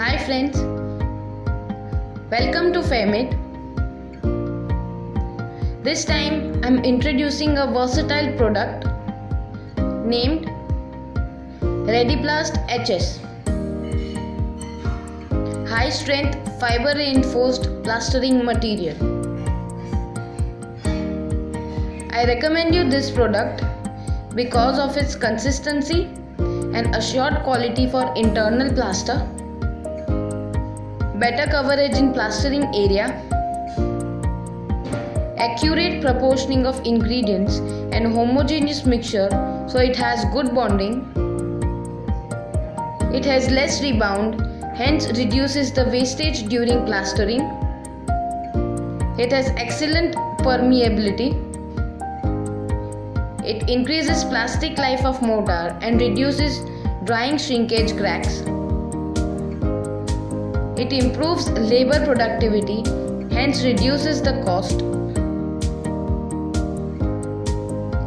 Hi friends, welcome to Fairmate. This time I'm introducing a versatile product named Readyplast HS. High strength fiber reinforced plastering material. I recommend you this product because of its consistency and assured quality for internal plaster, better coverage in plastering area, accurate proportioning of ingredients and homogeneous mixture so it has good bonding. It has less rebound, hence reduces the wastage during plastering. It has excellent permeability it increases plastic life of mortar and reduces drying shrinkage cracks. It improves labor productivity, hence reduces the cost.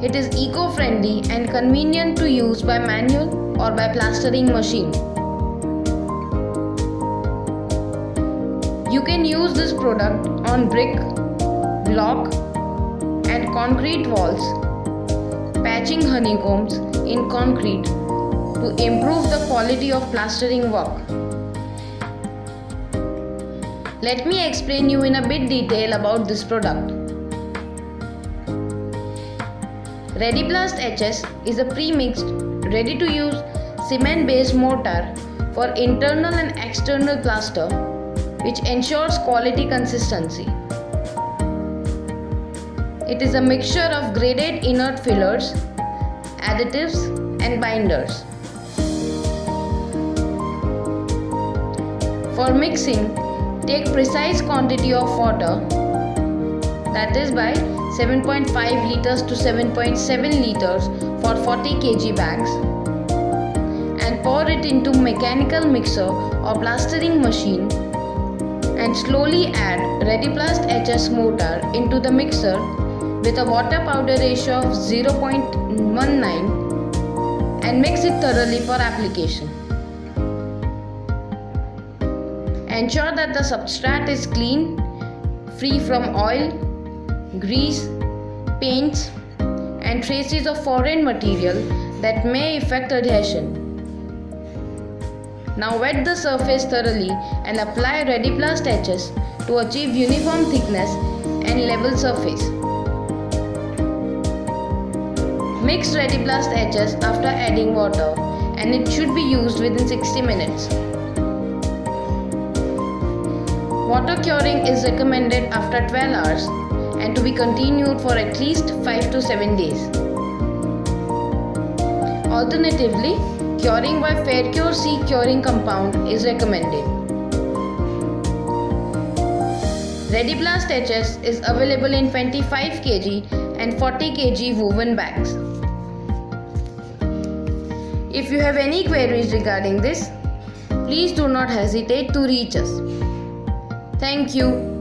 It is eco-friendly and convenient to use by manual or by plastering machine. You can use this product on brick, block and concrete walls patching honeycombs in concrete to improve the quality of plastering work. Let me explain you in a bit detail about this product. Readyplast HS is a pre-mixed, ready-to-use cement-based mortar for internal and external plaster which ensures quality consistency. It is a mixture of graded inert fillers, additives and binders. For mixing, take precise quantity of water that is by 7.5 liters to 7.7 liters for 40 kg bags and pour it into mechanical mixer or plastering machine and slowly add Readyplast HS mortar into the mixer with a water powder ratio of 0.19 and mix it thoroughly for application. Ensure that the substrate is clean, free from oil, grease, paints and traces of foreign material that may affect adhesion. Now wet the surface thoroughly and apply Readyplast HS to achieve uniform thickness and level surface. Mix Readyplast HS after adding water and it should be used within 60 minutes. Water curing is recommended after 12 hours and to be continued for at least 5 to 7 days. Alternatively, curing by Faircure C curing compound is recommended. Readyplast HS is available in 25 kg and 40 kg woven bags. If you have any queries regarding this, please do not hesitate to reach us. Thank you.